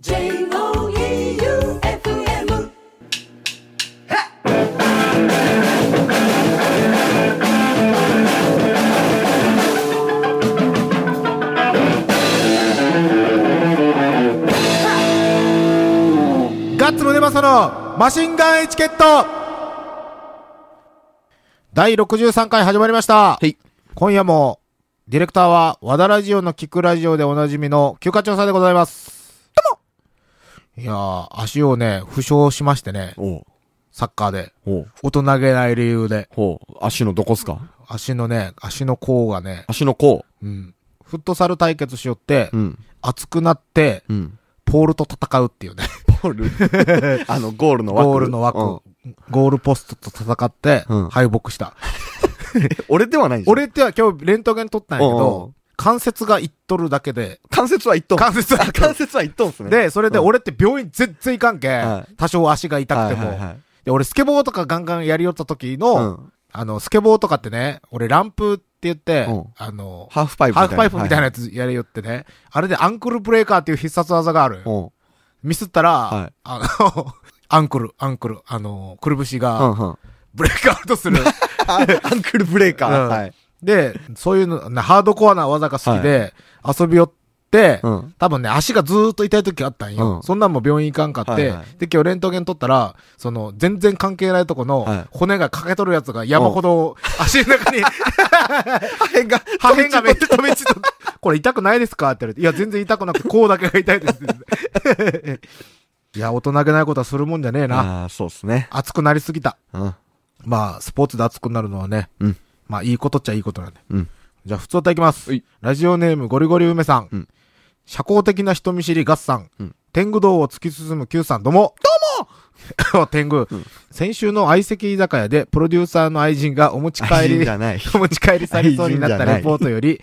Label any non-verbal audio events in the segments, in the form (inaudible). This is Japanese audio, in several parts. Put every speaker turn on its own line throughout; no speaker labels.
J-O-E-U-F-M
ガッツムネマソのマシンガンエチケット第63回始まりました。
はい。
今夜も、ディレクターは、和田ラジオの聞くラジオでおなじみの休暇調査でございます。いやー、足をね、負傷しましてね。サッカーで。大人げない理由で。
ほう。足のどこっすか？
足のね、足の甲がね、
足の甲。
うん。フットサル対決しよって、
うん。
熱くなって、
うん。
ポールと戦うっていうね。
ゴール？(laughs) あの、ゴールの枠。
ゴールの枠、
うん
ゴールポストと戦って、
うん
敗北した。(laughs)
俺ではないじゃん。
俺っては今日レントゲン撮ったんやけど
う、
関節がいっとるだけで、
関節は一トン。
関節は
関節は一トンっすね。
で、それで
うん
俺って病院全然行かんけ、
はい
多少足が痛くても、
はいはいはい
で、俺スケボーとかガンガンやりよった時の、
うん。
あの、スケボーとかってね、俺ランプって言って、
うん
あの、
ハーフパイプ
ハーフパイプみたいな
な。
やつやりよってね、あれでアンクルブレーカーっていう必殺技がある。
うん。
ミスったら、
はい
あの、(laughs) アンクル、アンクル、あの、くるぶし
うん
が、
うん。
ブレークアウトする。
あ (laughs) アンクルブレーカー。
うん
はい。
で、そういうの、ねハードコアな技が好きで、遊び寄って、
うん。
多分ね、足がずーっと痛い時あったんよ。
うん
そんなんも病院行かんかって、
はいはい
で、今日レントゲン取ったら、その、全然関係ないとこの
はい、
骨が欠けとるやつが山ほど、足の中に、(laughs)
破片が、
破片がめっちゃ飛び散っとこれ痛くないですかって言われて、いや、全然痛くなくて、こうだけが痛いです。いや、大人げないことはするもんじゃねえな。
ああ、そうっすね。
熱くなりすぎた。
うん。
まあ、スポーツで熱くなるのはね、
うん。
まあ、いいことっちゃいいことなんで。
うん。
じゃあ、普通歌いきます
はい。
ラジオネームゴリゴリ梅さん。
うん
社交的な人見知り合算。
うん
天狗道を突き進む Q さん、どうもどうも (laughs) 天狗、
うん
先週の相席居酒屋で、プロデューサーの愛人がお持ち帰り
愛人じ、ゃない。(laughs)
お持ち帰りされそうになったレポートより、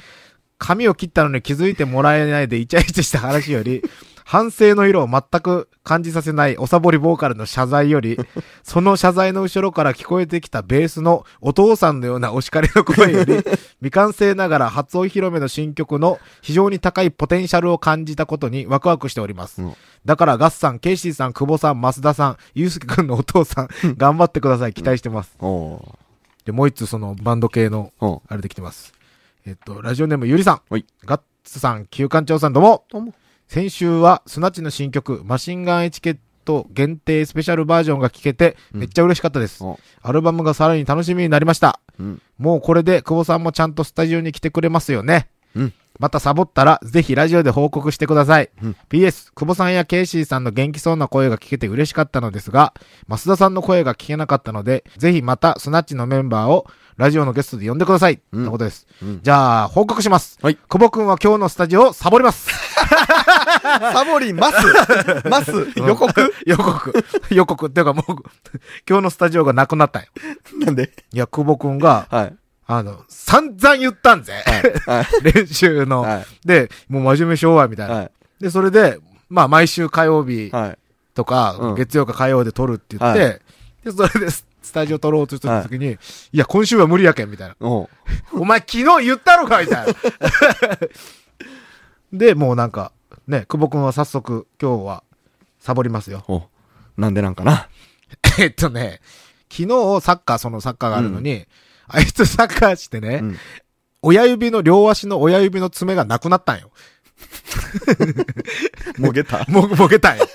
髪を切ったのに気づいてもらえないでイチャイチャした話より、反省の色を全く感じさせないおさぼりボーカルの謝罪より、(laughs) その謝罪の後ろから聞こえてきたベースのお父さんのようなお叱りの声より、(laughs) 未完成ながら初お披露目の新曲の非常に高いポテンシャルを感じたことにワクワクしております。
うん
だからガッさん、ケイシーさん、久保さん、増田さん、ゆうすけくんのお父さん、(laughs) 頑張ってください。期待してます。
おー
で、もう一つそのバンド系の
うん。
あれできてます。えっと、ラジオネームゆりさん。
はい
ガッツさん、旧館長さん、どうも。
どうも。
先週は、スナッチの新曲、マシンガンエチケット限定スペシャルバージョンが聴けて、
うん
めっちゃ嬉しかったです。
お
アルバムがさらに楽しみになりました。
うん。
もうこれで、久保さんもちゃんとスタジオに来てくれますよね。
うん。
またサボったら、ぜひラジオで報告してください。
うん
PS、久保さんやケイシーさんの元気そうな声が聞けて嬉しかったのですが、増田さんの声が聞けなかったので、ぜひまたスナッチのメンバーをラジオのゲストで呼んでください。
うん
ってことです。
うん
じゃあ、報告します。
はい
久保くんは今日のスタジオをサボります。(laughs)
サボりますます予告
予告。予告。っていうかもう、今日のスタジオがなくなったんよ。
なんで？
いや、久保くんが、
はい。
あの、散々言ったんぜ。
はい。
練習の。
はい。
で、もう真面目しようわ、みたいな。
はい。
で、それで、まあ、毎週火曜日
はい。
とか、
うん
月曜か火曜で撮るって言って、
は
で、それでススタジオ撮ろうとした時に、い、や、今週は無理やけん、みたいな。
お
前昨日言ったのかみたいな。(laughs) で、もうなんか、ね、久保くんは早速、今日は、サボりますよ。
おうなんでなんかな？(laughs)
えっとね、昨日サッカー、そのサッカーがあるのに、あいつサッカーしてね、
うん。
親指の、両足の親指の爪がなくなったんよ。(laughs)
もげた。(laughs)
も、もげたんよ。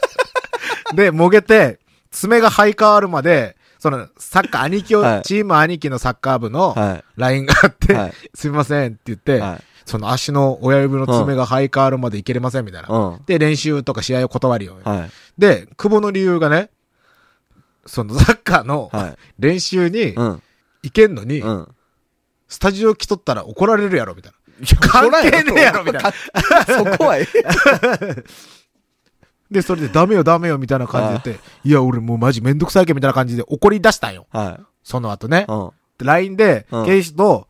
で、もげて、爪が生え変わるまで、その、サッカー兄貴を、
はい
チーム兄貴のサッカー部の、
は
LINE があって、
はい
すみませんって言って、
い。はい。
その足の親指の爪が生え変わるまでいけれませんみたいな。
うん。
で、練習とか試合を断るよ。
はい。
で、久保の理由がね、そのサッカーの
はい。
練習に
うん。
行けんのに、
うん。
スタジオ来とったら怒られるやろ、みたいな。関係ねえやろ、みたいな。(laughs)
そこはええ。
で、それでダメよ、ダメよ、みたいな感じで言って、いや、俺もうマジめんどくさいけん、みたいな感じで怒り出したんよ。
はい。
その後ね。
うん。
で LINE で
うん、
ケイシと、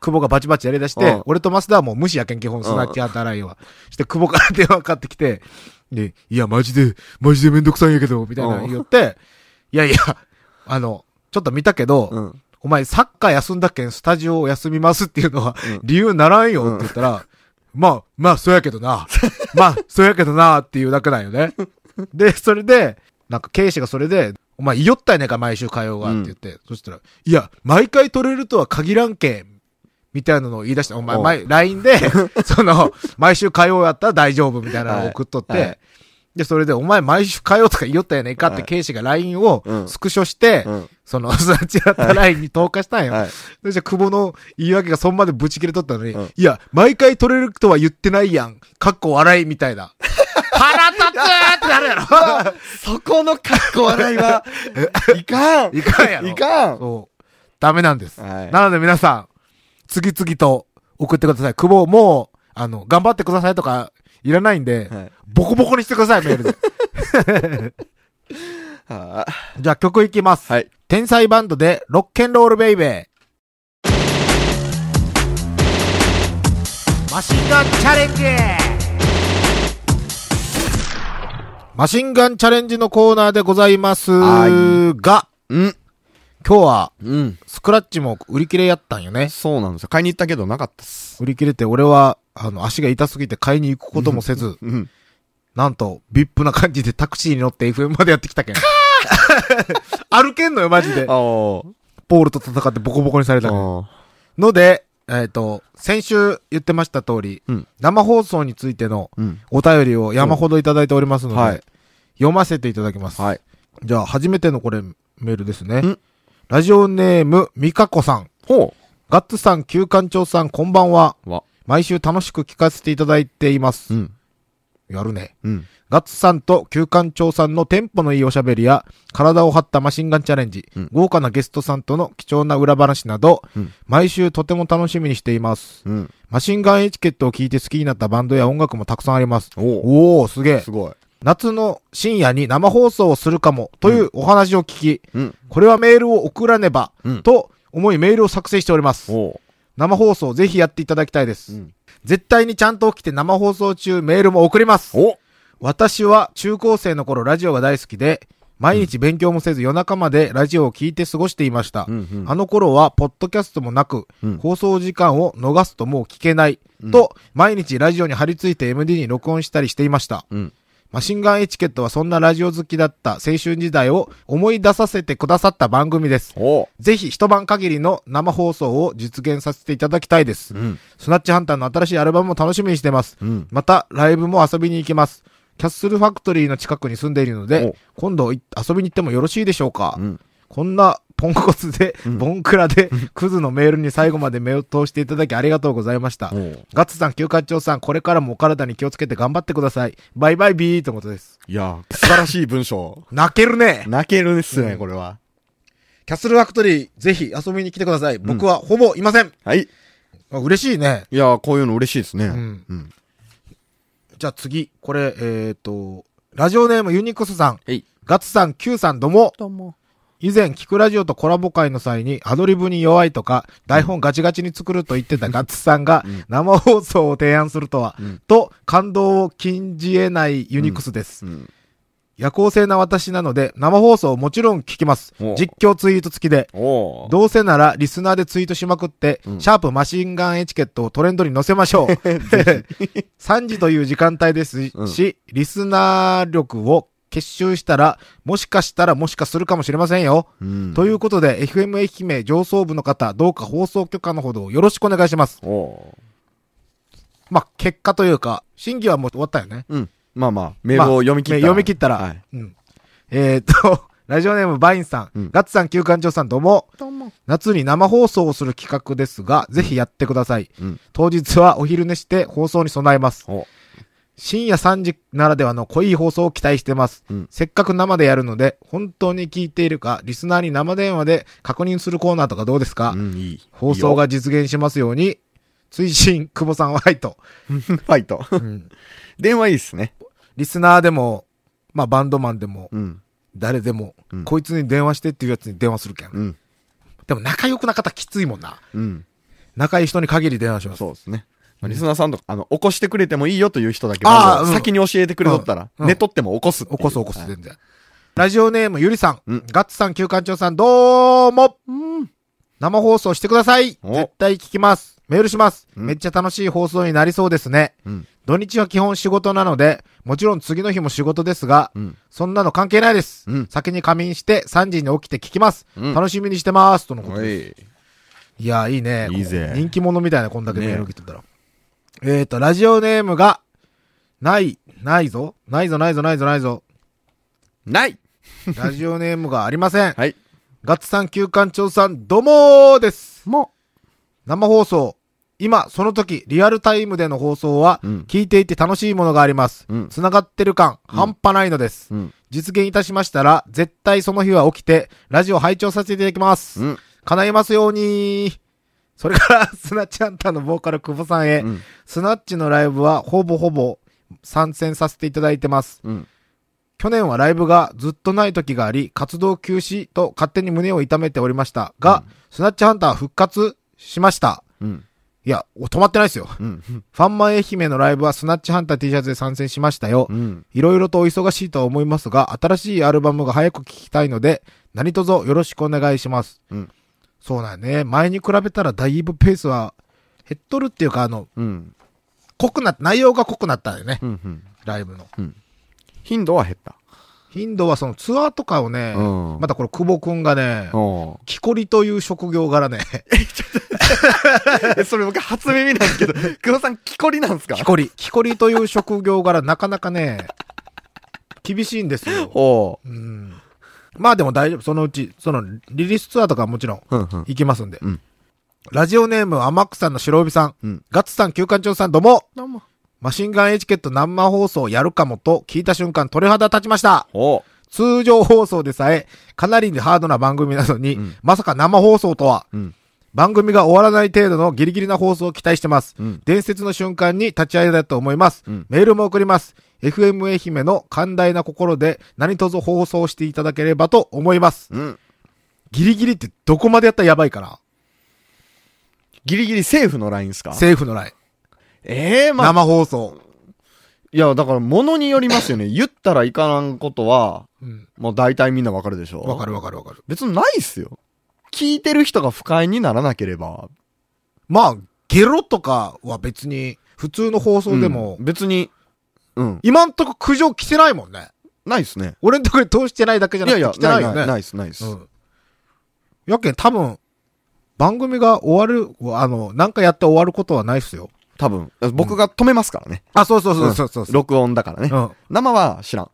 久保がバチバチやり出して、
うん
俺とマスダはもう無視やけん、基本、スナッチ働いは。して、久保から電話かかってきて、で、いや、マジで、マジでめんどくさいんやけど、みたいな
うん
言って、いやいや、あの、ちょっと見たけど、
うん。
お前サッカー休んだけんスタジオを休みますっていうのは
うん
理由ならんよって言ったら、まあ、まあ、そうやけどな。(laughs) まあ、そうやけどなっていうだけなんよね。で、それで、なんか、警視がそれで、お前、いよったやねんか、毎週火曜が、って言って。そしたら、いや、毎回取れるとは限らんけん。みたいなのを言い出して、お前、前、LINE で、(laughs) その、毎週火曜やったら大丈夫みたいなのを送っとって、
はいはい
で、それで、お前、毎週火曜とか言いよったやねんかって、
はい
警視が LINE を
うん
スクショして、
うん。
その、すなちらった LINE に投下したんよ。
はい。
そして久保の言い訳がそんまでブチ切れとったのに、
うん
いや、毎回取れるとは言ってないやん。かっこ笑いみたいな。腹立つーってなるやろ。
そこのかっこ笑いは、いかん
いかんやろ。
いかん
そう。ダメなんです。
はい
なので皆さん、次々と送ってください。久保もう、あの、頑張ってくださいとか、いらないんで、
はい。
ボコボコにしてください、メールで。(laughs)
はあ
じゃあ曲いきます。
はい。
天才バンドで、ロッケンロールベイベー。マシンガンチャレンジマシンガンチャレンジのコーナーでございます
は
が、
うん。
今日は
うん。
スクラッチも売り切れやったんよね。
そうなんですよ。買いに行ったけどなかったっす。
売り切れて俺は、あの、足が痛すぎて買いに行くこともせず、
うん。
なんと、ビップな感じでタクシーに乗って FM までやってきたけん。(laughs) 歩けんのよ、マジで。
あ
ポールと戦ってボコボコにされた。ので、えっ、と、先週言ってました通り、
うん
生放送についての
うん。
お便りを山ほどいただいておりますので、
はい
読ませていただきます。
はい。
じゃあ、初めてのこれ、メールですね
ん。
ラジオネーム、みかこさん。
ほ
ガッツさん、旧館長さん、こんばんは。
う。わ。
毎週楽しく聞かせていただいています。
うん。
やるね。
うん。
ガッツさんと旧館長さんのテンポのいいおしゃべりや、体を張ったマシンガンチャレンジ、
うん
豪華なゲストさんとの貴重な裏話など、
うん
毎週とても楽しみにしています。
うん。
マシンガンエチケットを聞いて好きになったバンドや音楽もたくさんあります。
おお。
おー、すげえ
す。ごい。
夏の深夜に生放送をするかも、というお話を聞き、
うん。
これはメールを送らねば、
うん
と思いメールを作成しております。
お
生放送ぜひやっていただきたいです。
うん。
絶対にちゃんと起きて生放送中メールも送ります。
お
私は中高生の頃ラジオが大好きで、毎日勉強もせず夜中までラジオを聞いて過ごしていました。
うんうん。
あの頃は、ポッドキャストもなく、
うん
放送時間を逃すともう聞けない、と、毎日ラジオに貼り付いて MD に録音したりしていました。
うん。
マシンガンエチケットはそんなラジオ好きだった青春時代を思い出させてくださった番組です。
お
ぜひ一晩限りの生放送を実現させていただきたいです。
うん。
スナッチハンターの新しいアルバムも楽しみにしてます。
うん。
また、ライブも遊びに行きます。キャッスルファクトリーの近くに住んでいるので、今度い遊びに行ってもよろしいでしょうか、
うん。
こんなポンコツで、
うん
ボンクラで、クズのメールに最後まで目を通していただきありがとうございました。ガッツさん、休館長さん、これからもお体に気をつけて頑張ってください。バイバイビーとのことです。
いや、素晴らしい文章。(laughs)
泣けるね。
泣けるですね、
うん
これは。
キャッスルファクトリー、ぜひ遊びに来てください。僕はほぼいません。
はい。
あ嬉しいね。
いや、こういうの嬉しいですね。
うん。
うん。
じゃあ次、これ、えっ、と、ラジオネームユニクスさん。
はい。
ガッツさん、Q さん、どうも。
どうも。
以前、聞くラジオとコラボ会の際に、アドリブに弱いとか、台本ガチガチに作ると言ってたガッツさんが
うん、
生放送を提案するとは、
うん
と、感動を禁じ得ないユニクスです。
うん。
夜行性な私なので、生放送をもちろん聞きます
お。
実況ツイート付きで。どうせなら、リスナーでツイートしまくって、
うん
シャープマシンガンエチケットをトレンドに載せましょう。(laughs) (laughs) 3時という時間帯ですし、
うん
リスナー力を結集したら、もしかしたらもしかするかもしれませんよ。
うん。
ということで、FM 愛媛上層部の方、どうか放送許可のほどよろしくお願いします。まあ、結果というか、審議はもう終わったよね。
うん。まあまあ、メールを読み切ったら。
まあ読み切ったら。
はい。
うん。えーっと、(laughs) ラジオネームバインさん、
うん
ガッツさん、旧館長さん、どうも。
どうも。
夏に生放送をする企画ですが、ぜひやってください。
うん。
当日はお昼寝して放送に備えます。
お
深夜3時ならではの濃い放送を期待してます。
うん
せっかく生でやるので、本当に聞いているか、リスナーに生電話で確認するコーナーとかどうですか、
うん、いい。
放送が実現しますように、追伸、久保さんははいと。(laughs)
いいよ。ファイト。
うん
電話いいっすね。
リスナーでも、まあバンドマンでも、
うん。
誰でも、
うん
こいつに電話してっていうやつに電話するけん。
うん。
でも仲良くな方きついもんな。
うん。
仲いい人に限り電話します。
そうですね。まあリスナーさんとか、あの、起こしてくれてもいいよという人だけ、
あ
先に教えてくれとったら、
うん
寝とっても起こす。
起こす起こす、
はい
全然。ラジオネームゆりさん、
うん
ガッツさん、旧館長さん、どうも
うん。
生放送してください
お
絶対聞きます。メールします。
うん
めっちゃ楽しい放送になりそうですね。
うん。
土日は基本仕事なので、もちろん次の日も仕事ですが、
うん。
そんなの関係ないです。
うん
先に仮眠して3時に起きて聞きます。
うん
楽しみにしてます。とのこと
お
です。
い。
いや、いいね。
いいぜ
人気者みたいなこんだけメ
ね
ール来てたら。えーと、ラジオネームが、ない、ないぞ。ないぞ、ないぞ、ないぞ、ないぞ。
ない
ラジオネームがありません。
はい。
ガッツさん、旧館長さん、どうもーです。
も
生放送。今、その時、リアルタイムでの放送は、
うん
聞いていて楽しいものがあります。
うん
繋がってる感、
うん
半端ないのです。
うん。
実現いたしましたら、絶対その日は起きて、ラジオ拝聴させていただきます。
うん。
叶いますように。それから、(laughs) スナッチハンターのボーカル、久保さんへ、
うん。
スナッチのライブは、ほぼほぼ、参戦させていただいてます。
うん。
去年はライブがずっとない時があり、活動休止と勝手に胸を痛めておりましたが、スナッチハンター復活しました。
うん。
いや、お止まってないですよ。
うん。(laughs)
ファンマン愛媛のライブはスナッチハンター T シャツで参戦しましたよ
う。ん。
いろいろとお忙しいとは思いますが、新しいアルバムが早く聴きたいので、何卒よろしくお願いします。
うん
そうなんやね。前に比べたらだいぶペースは減っとるっていうか、あの、
うん。
濃くなっ内容が濃くなったよね。
うん。うん。
ライブの。
頻度は減った。
頻度はそのツアーとかをね、
うん
またこれ久保くんがね、
お
木こりという職業柄ね、
え、(laughs) それ僕初耳なんですけど、(laughs) 黒さん、木こりなんですか？
木こり、木こりという職業柄なかなかね、厳しいんですよ。
う
ん。まあでも大丈夫。そのうち、その、リリースツアーとかはもちろん、
うんうん。
行きますんで。
うん
ラジオネーム、天草の白帯さん。
うん
ガッツさん、旧館長さん、どうも。
どうも。
マシンガンエチケット生放送やるかもと聞いた瞬間鳥肌立ちました。
おう。
通常放送でさえ、かなりハードな番組なのに、
うん
まさか生放送とは、
うん。
番組が終わらない程度のギリギリな放送を期待してます。
うん。
伝説の瞬間に立ち会いだと思います。
うん
メールも送ります。FM 愛媛の寛大な心で何卒放送していただければと思います。
うん。
ギリギリってどこまでやったらやばいかな
ギリギリセーフのラインですか？
政府のライン。
ええまあ、
生放送。
いや、だから、ものによりますよね。言ったらいかなんことは、
うん。
もう大体みんなわかるでしょ？
わかるわかるわかる。
別にないっすよ。聞いてる人が不快にならなければ。
まあ、ゲロとかは別に、普通の放送でも、
うん別に、うん。
今んとこ苦情来てないもんね。
ないっすね。
俺んとこに通してないだけじゃなくて
いやいや、
来てないよね。
ないっす、ないっす。
うん。やけん多分、番組が終わる、あの、なんかやって終わることはないっすよ。
多分。僕が止めますからね。
あ、そうそうそうそうそう。
録音だからね。
うん。
生は知らん。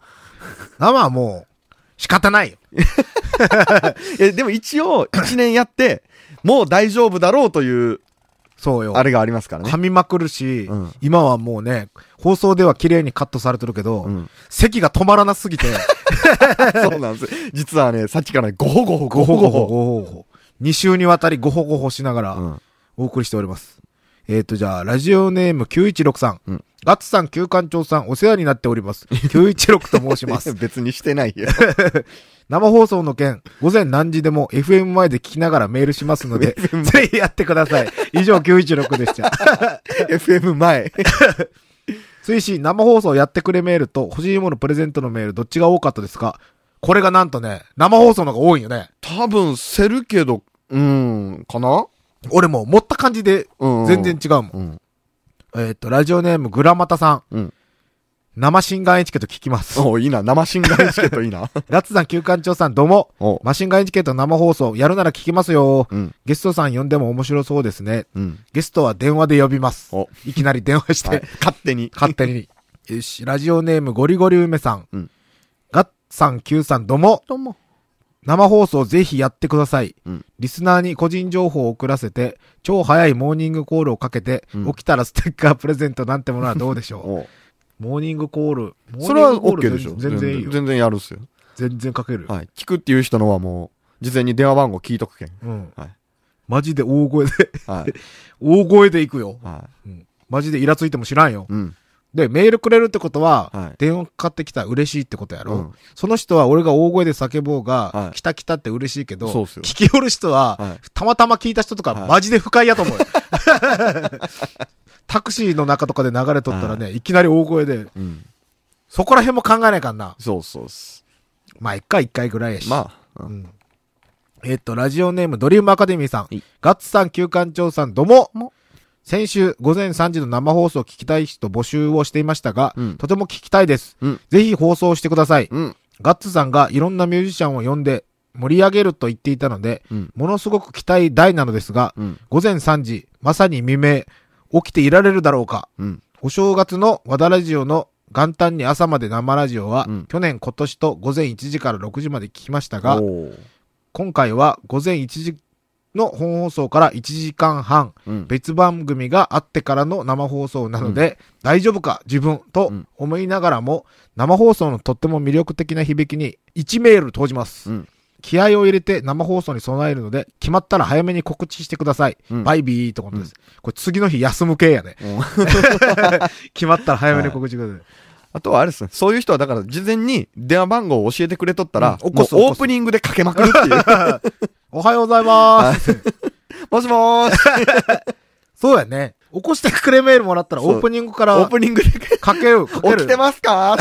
生はもう、仕方ないよ。(laughs)
え、でも一応、一年やって、もう大丈夫だろうという、
そうよ。
あれがありますからね。
噛みまくるし、
うん
今はもうね、放送では綺麗にカットされてるけど、
うん。
席が止まらなすぎて、(laughs)
そうなんです。実はね、さっきからゴホゴホ、
ごほごほごほごほ。2週にわたりごほごほしながら
うん。
お送りしております。えっ、と、じゃあ、ラジオネーム916さん。
うん
ガッツさん、旧館長さん、お世話になっております。(laughs) 916と申します。
別にしてないよ。(laughs)
生放送の件、午前何時でも FM 前で聞きながらメールしますので、ぜひやってください。以上、916でした。(laughs)
FM 前。
追伸、生放送やってくれメールと欲しいものプレゼントのメール、どっちが多かったですか？これがなんとね、生放送の方が多いよね。
多分、せるけど、うん、かな？
俺もう持った感じで
うん。
全然違うもん。
うん。
えっ、と、ラジオネームグラマタさん。
うん。
生シンガンエチケット聞きます。
おいいな。生シンガーチケットいいな。(laughs)
ガッツさん、旧館長さん、どうも。
お
マシンガンエチケット生放送、やるなら聞きますよ。
うん。
ゲストさん呼んでも面白そうですね。
うん。
ゲストは電話で呼びます。
お、
いきなり電話して、
はい。勝手に。
勝手に。よし、ラジオネームゴリゴリ梅さん。
うん
ガッツさん、キューさん、どうも。
どうも。
生放送ぜひやってください。
うん
リスナーに個人情報を送らせて、超早いモーニングコールをかけて、
うん
起きたらステッカープレゼントなんてものはどうでしょ (laughs)
お
う。モーニングコール。
それは
モーニングコー
でしょ。
全然いいよ。
全然やるっすよ。
全然かける。
はい。聞くっていう人のはもう、事前に電話番号聞いとくけん。
うん。
はい。
マジで大声で、
はい。(laughs)
大声で行くよ。
は
うん。マジでイラついても知らんよ
い。。うん。
で、メールくれるってことは、
はい
電話かかってきたら嬉しいってことやろ、
うん
その人は俺が大声で叫ぼうが、
はい
来た来たって嬉しいけど、聞き寄る人は、
はい
たまたま聞いた人とか、
はい
マジで不快やと思うよ。(laughs) タクシーの中とかで流れとったらね、い、きなり大声で、
うん。
そこら辺も考えないかんな。
そうそうっす。
まあ、一回一回ぐらいやし。
まあ、う。
うんん。えっ、と、ラジオネームドリームアカデミーさん
はい。
ガッツさん、旧館長さん、どうも
も。
先週、午前3時の生放送を聞きたい人募集をしていましたが、
うん
とても聞きたいです。
うん
ぜひ放送してください。
うん。
ガッツさんがいろんなミュージシャンを呼んで盛り上げると言っていたので、
うん。
ものすごく期待大なのですが、
うん。
午前3時、まさに未明、起きていられるだろうか。
うん。
お正月の和田ラジオの元旦に朝まで生ラジオは、
うん
去年今年と午前1時から6時まで聞きましたが、今回は午前1時の本放送から1時間半、
うん。
別番組があってからの生放送なので、大丈夫か自分と
うん
思いながらも、生放送のとっても魅力的な響きに1メール投じます。
うん。
気合を入れて生放送に備えるので、決まったら早めに告知してください。
うん
バイビーってことです。これ次の日休む系やね。
うん (laughs)
決まったら早めに告知ください。
あとはあれですね。そういう人はだから事前に電話番号を教えてくれとったら、
うん起
もうオープニングでかけまくるっていう。(laughs)
おはようございます。(laughs)
もしもーし。(laughs)
そうやね。起こしてくれメールもらったらオープニングから
オープニングで
かける、かける。
起きてますか？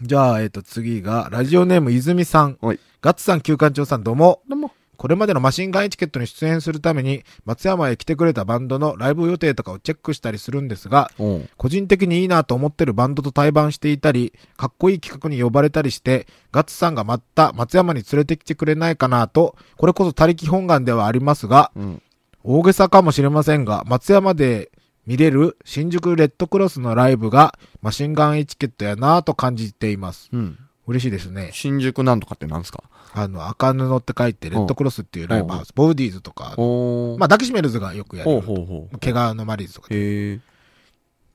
じゃあ、えっ、と、次が、ラジオネーム泉さん。
はい
ガッツさん、旧館長さん、どうも。
どうも。
これまでのマシンガンエチケットに出演するために、松山へ来てくれたバンドのライブ予定とかをチェックしたりするんですが、
うん。
個人的にいいなと思ってるバンドと対バンしていたり、かっこいい企画に呼ばれたりして、ガッツさんがまた松山に連れてきてくれないかなと、これこそ他力本願ではありますが、
うん。
大げさかもしれませんが、松山で見れる新宿レッドクロスのライブがマシンガンエチケットやなぁと感じています。
うん。
嬉しいですね。
新宿なんとかってなんですか？
あの、赤布って書いて、レッドクロスっていうライブハウス、ボーディーズとか、
お
まあ、ダキシメルズがよくやる。
ほうほう。
毛皮のマリーズとか。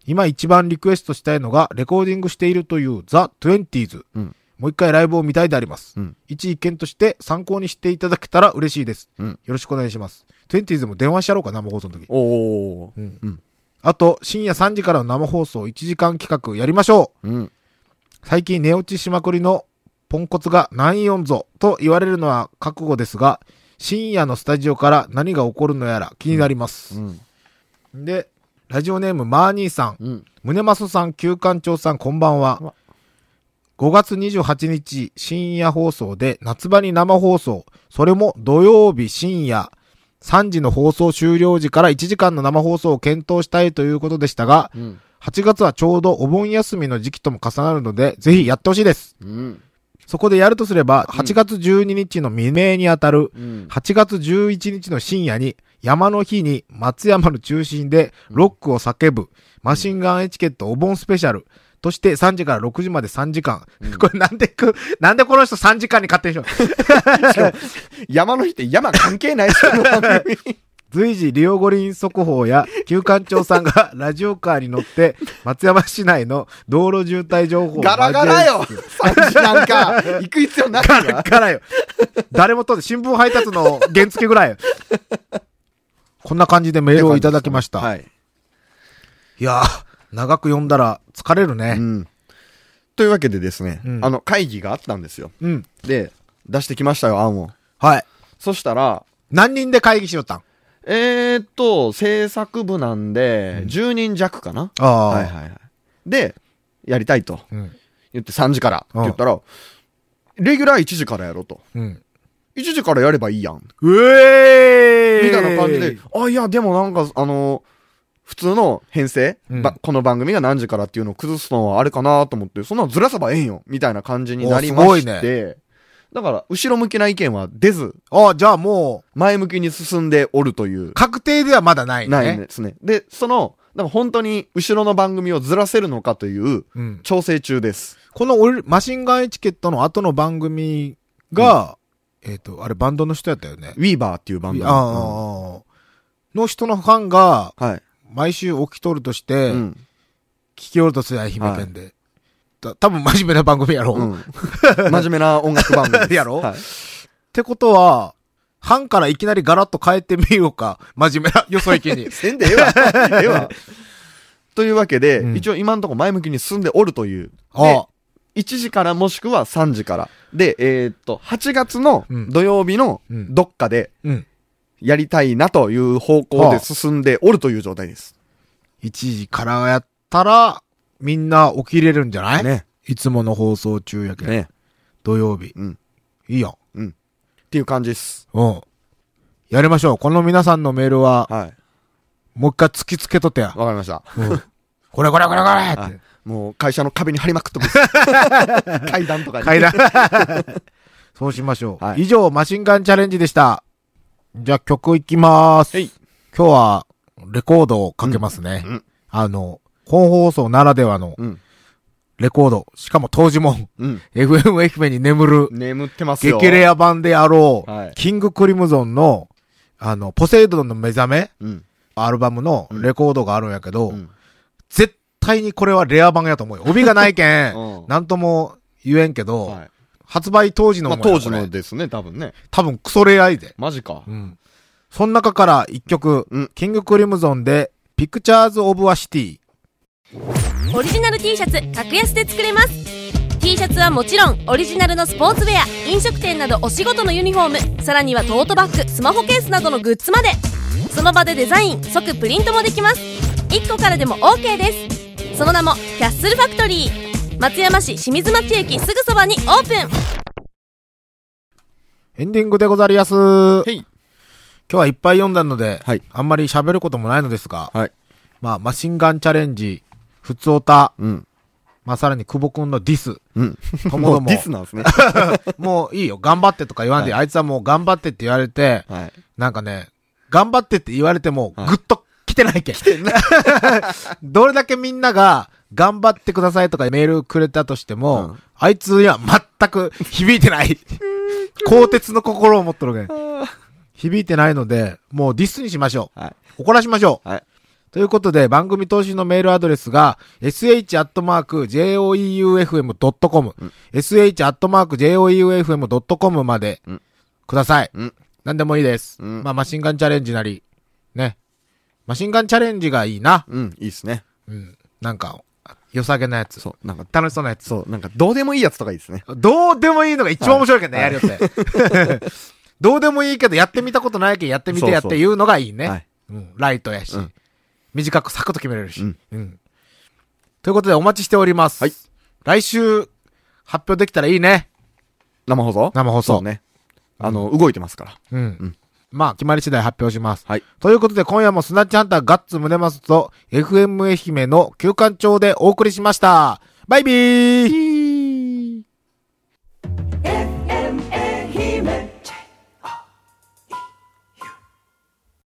今一番リクエストしたいのが、レコーディングしているというザ・トゥエンティーズ。
うん
もう一回ライブを見たいであります。
うん。
一意見として参考にしていただけたら嬉しいです。
うん。
よろしくお願いします。トゥエンティーズも電話しやろうか、生放送の時。
おー。
うん。
うん。
あと、深夜3時からの生放送1時間企画やりましょう。
うん。
最近寝落ちしまくりのポンコツが何イオンぞと言われるのは覚悟ですが、深夜のスタジオから何が起こるのやら気になります。
うん。
で、ラジオネームマーニーさん、
うん。
宗正さん、旧館長さん、こんばん
う
は
わ。
5月28日深夜放送で夏場に生放送、それも土曜日深夜3時の放送終了時から1時間の生放送を検討したいということでしたが、
うん。
8月はちょうどお盆休みの時期とも重なるので、ぜひやってほしいです。
うん。
そこでやるとすれば、
うん
8月12日の未明にあたる、
うん。
8月11日の深夜に、山の日に松山の中心でロックを叫ぶ、マシンガンエチケットお盆スペシャル。として3時から6時まで3時間。(laughs) これなんでく、なんでこの人3時間に勝手にしよう。
山の日って山関係ないっすよ、(laughs)
随時、リオ五輪速報や、旧館長さんがラジオカーに乗って、(laughs) 松山市内の道路渋滞情報を
ガラガラよ !3 時なんか、行く必要ない
ガラ
わ。
ガラよ。誰もとって新聞配達の原付ぐらいよ。こんな感じでメールをいただきました。
はい。
いやー、長く読んだら疲れるね。
うん。というわけでですね、
うん
あの、会議があったんですよ。
うん。
で、出してきましたよ、案を。
はい。
そしたら、
何人で会議しよったん？
えーっと、制作部なんで、10人弱かな、
ああ。
はいはいはい。で、やりたいと
うん。
言って3時からって言ったら、レギュラー1時からやろうと。
うん。
1時からやればいいやん。
うえー
みたいな感じで、あ、いや、でもなんか、あの、普通の編成、
うん
ばこの番組が何時からっていうのを崩すのはあれかなと思って、そんなのずらせばええんよみたいな感じになりまして、だから、後ろ向きな意見は出ず、
あ、じゃあも
前向きに進んでおるという
う、、確定ではまだないね。
ないんですね。で、その、だから本当に後ろの番組をずらせるのかという
うん。
調整中です。
この俺マシンガンエチケットの後の番組が、えっ、と、あれバンドの人やったよね。
ウィーバーっていうバンド。
ああ、
うん
の人のファンが、
はい。
毎週起きとるとして、聞
うん。
きおるとすりゃ愛媛県で。た多分真面目な番組やろ。っ
うん。真面目な音楽番組。(laughs)
やろ
はい。
てことは、班からいきなりガラッと変えてみようか。真面目な、よそ行きに。(laughs)
せんでええわ。(laughs) ええわ。というわけで、
うん
一応今のところ前向きに進んでおるという。
あ
で、1時からもしくは3時から。で、えーっと、8月の
うん
土曜日の
うん
どっかで
うん。
やりたいなという方向で進んでおるという状態です。
1時からやったら、みんな起きれるんじゃない？
ね。
いつもの放送中やけど。
ね。
土曜日。
うん。
いいやん。
うん。っていう感じです。
うん。やりましょう。この皆さんのメールは、
はい。
もう一回突きつけとってや。
わかりました。
うん。これこれこれこれ
はい
って。
もう会社の壁に貼りまくっとく。(laughs) 階段とかに。
階段。(laughs) そうしましょう。
はい
以上、マシンガンチャレンジでした。じゃあ曲いきまーす。
はい
今日は、レコードをかけますね。
うんうん
あの、本放送ならではの
うん。
レコード。しかも当時も、
うん。
FM 愛媛に眠る、
眠ってますよ。
激レア版であろう、
はい
キングクリムゾンの、あの、ポセイドンの目覚め
うん。
アルバムのレコードがあるんやけど、
うん。
絶対にこれはレア版やと思うよ。帯がないけん (laughs)
うん、
なんとも言えんけど、
はい。
発売当時の
まあ
もんや
当時のですね、多分ね。
多分クソレアいで。
マジか。
うん。その中から一曲、
うん
キングクリムゾンで、ピクチャーズ・オブ・ア・シティ。
オリジナル T シャツ格安で作れます。T シャツはもちろんオリジナルのスポーツウェア飲食店などお仕事のユニフォームさらにはトートバッグスマホケースなどのグッズまで。その場でデザイン即プリントもできます。1個からでも OK です。その名もキャッスルファクトリー。松山市清水町駅すぐそばにオープン。
エンディングでござりやす。今。日はいっぱい読んだので、
はい。
あんまり喋ることもないのですが、
はい。
まあ、マシンガンチャレンジ、ふつおた、
うん。
まあ、さらに久保くんのディス、
うん。
ともども
ディスなんですね。(laughs)
もういいよ、頑張ってとか言わんで、
は
あいつはもう頑張ってって言われて、
はい。
なんかね、頑張ってって言われても、
はい
ぐっと来てないけん。(laughs) どれだけみんなが、頑張ってくださいとかメールくれたとしても、
うん
あいつには全く響いてない。鋼鉄の心を持っとるけん。響いてないので、もうディスにしましょ
はい。
う。怒らしましょう。
はい。
ということで、番組投資のメールアドレスが、sh.joeufm.com、sh.joeufm.com まで
うん、
ください。
うん。
何でもいいです。
うん
まあ、マシンガンチャレンジなり、ね。マシンガンチャレンジがいいな。
うん。いいっすね。
うん。なんか、良さげなやつ。
そう。なんか、
楽しそうなやつ。
そう。なんか、どうでもいいやつとかいいですね。
どうでもいいのが一番面白いけどね、
はい
やりよって。(laughs) どうでもいいけど、やってみたことないけど、やってみてやっていうのがいいね。
はい。
うん。ライトやし。
うん
短くサクッと決めれるし。
うん
うん。ということで、お待ちしております。
はい。
来週、発表できたらいいね。
生放送？
生放送
そうね。あの、動いてますから。
うん。
ん
まあ、決まり次第発表します。
はい。
ということで、今夜もスナッチハンターガッツムネマスと FM 愛媛の旧館長でお送りしました。バイビー